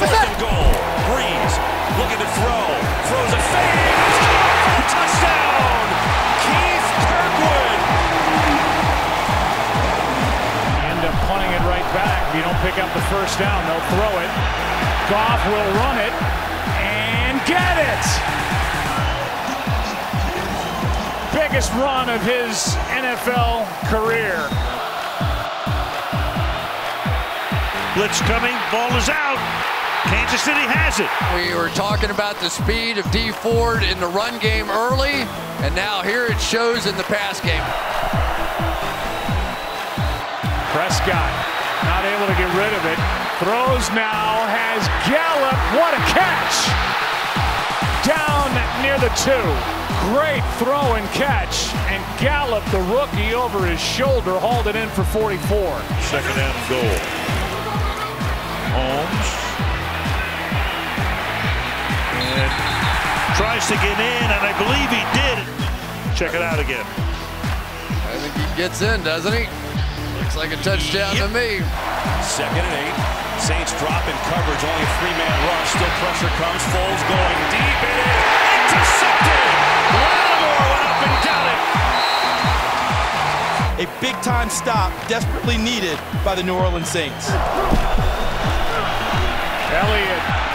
fourth and goal. Brees looking to throw. Throws a fade. Touchdown. Keith Kirkwood. End up punting it right back. If you don't pick up the first down, they'll throw it. Goff will run it and get it. Biggest run of his NFL career. Blitz coming, ball is out. Kansas City has it. We were talking about the speed of Dee Ford in the run game early, and now here it shows in the pass game. Prescott not able to get rid of it. Throws now, has Gallup. What a catch! Down near the two. Great throw and catch. And Gallup, the rookie, over his shoulder, hauled it in for 44. Second down and goal. Holmes. Tries to get in, and I believe he did. Check it out again. I think he gets in, doesn't he? Looks like a touchdown Yep. to me. Second and eight. Saints drop in coverage. Only a three-man rush. Still pressure comes. Foles going deep. It is intercepted. Lattimore went up and got it. A big time stop desperately needed by the New Orleans Saints. Elliott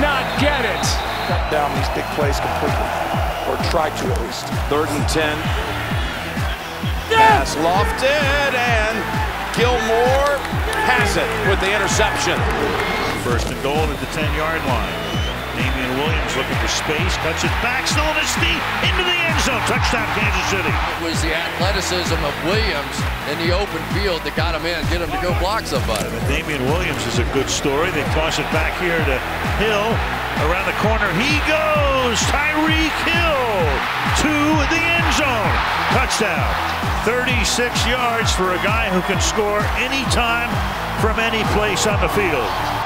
not get it. cut down these big plays completely, or try to at least. Third and 10. Pass lofted and Gilmore has it with the interception. First and goal at the 10-yard line. Williams looking for space, cuts it back, still on his feet, into the end zone. Touchdown, Kansas City. It was the athleticism of Williams in the open field that got him in, get him to go block somebody. Damien Williams is a good story. They toss it back here to Hill. Around the corner, he goes. Tyreek Hill to the end zone. Touchdown. 36 yards for a guy who can score anytime from any place on the field.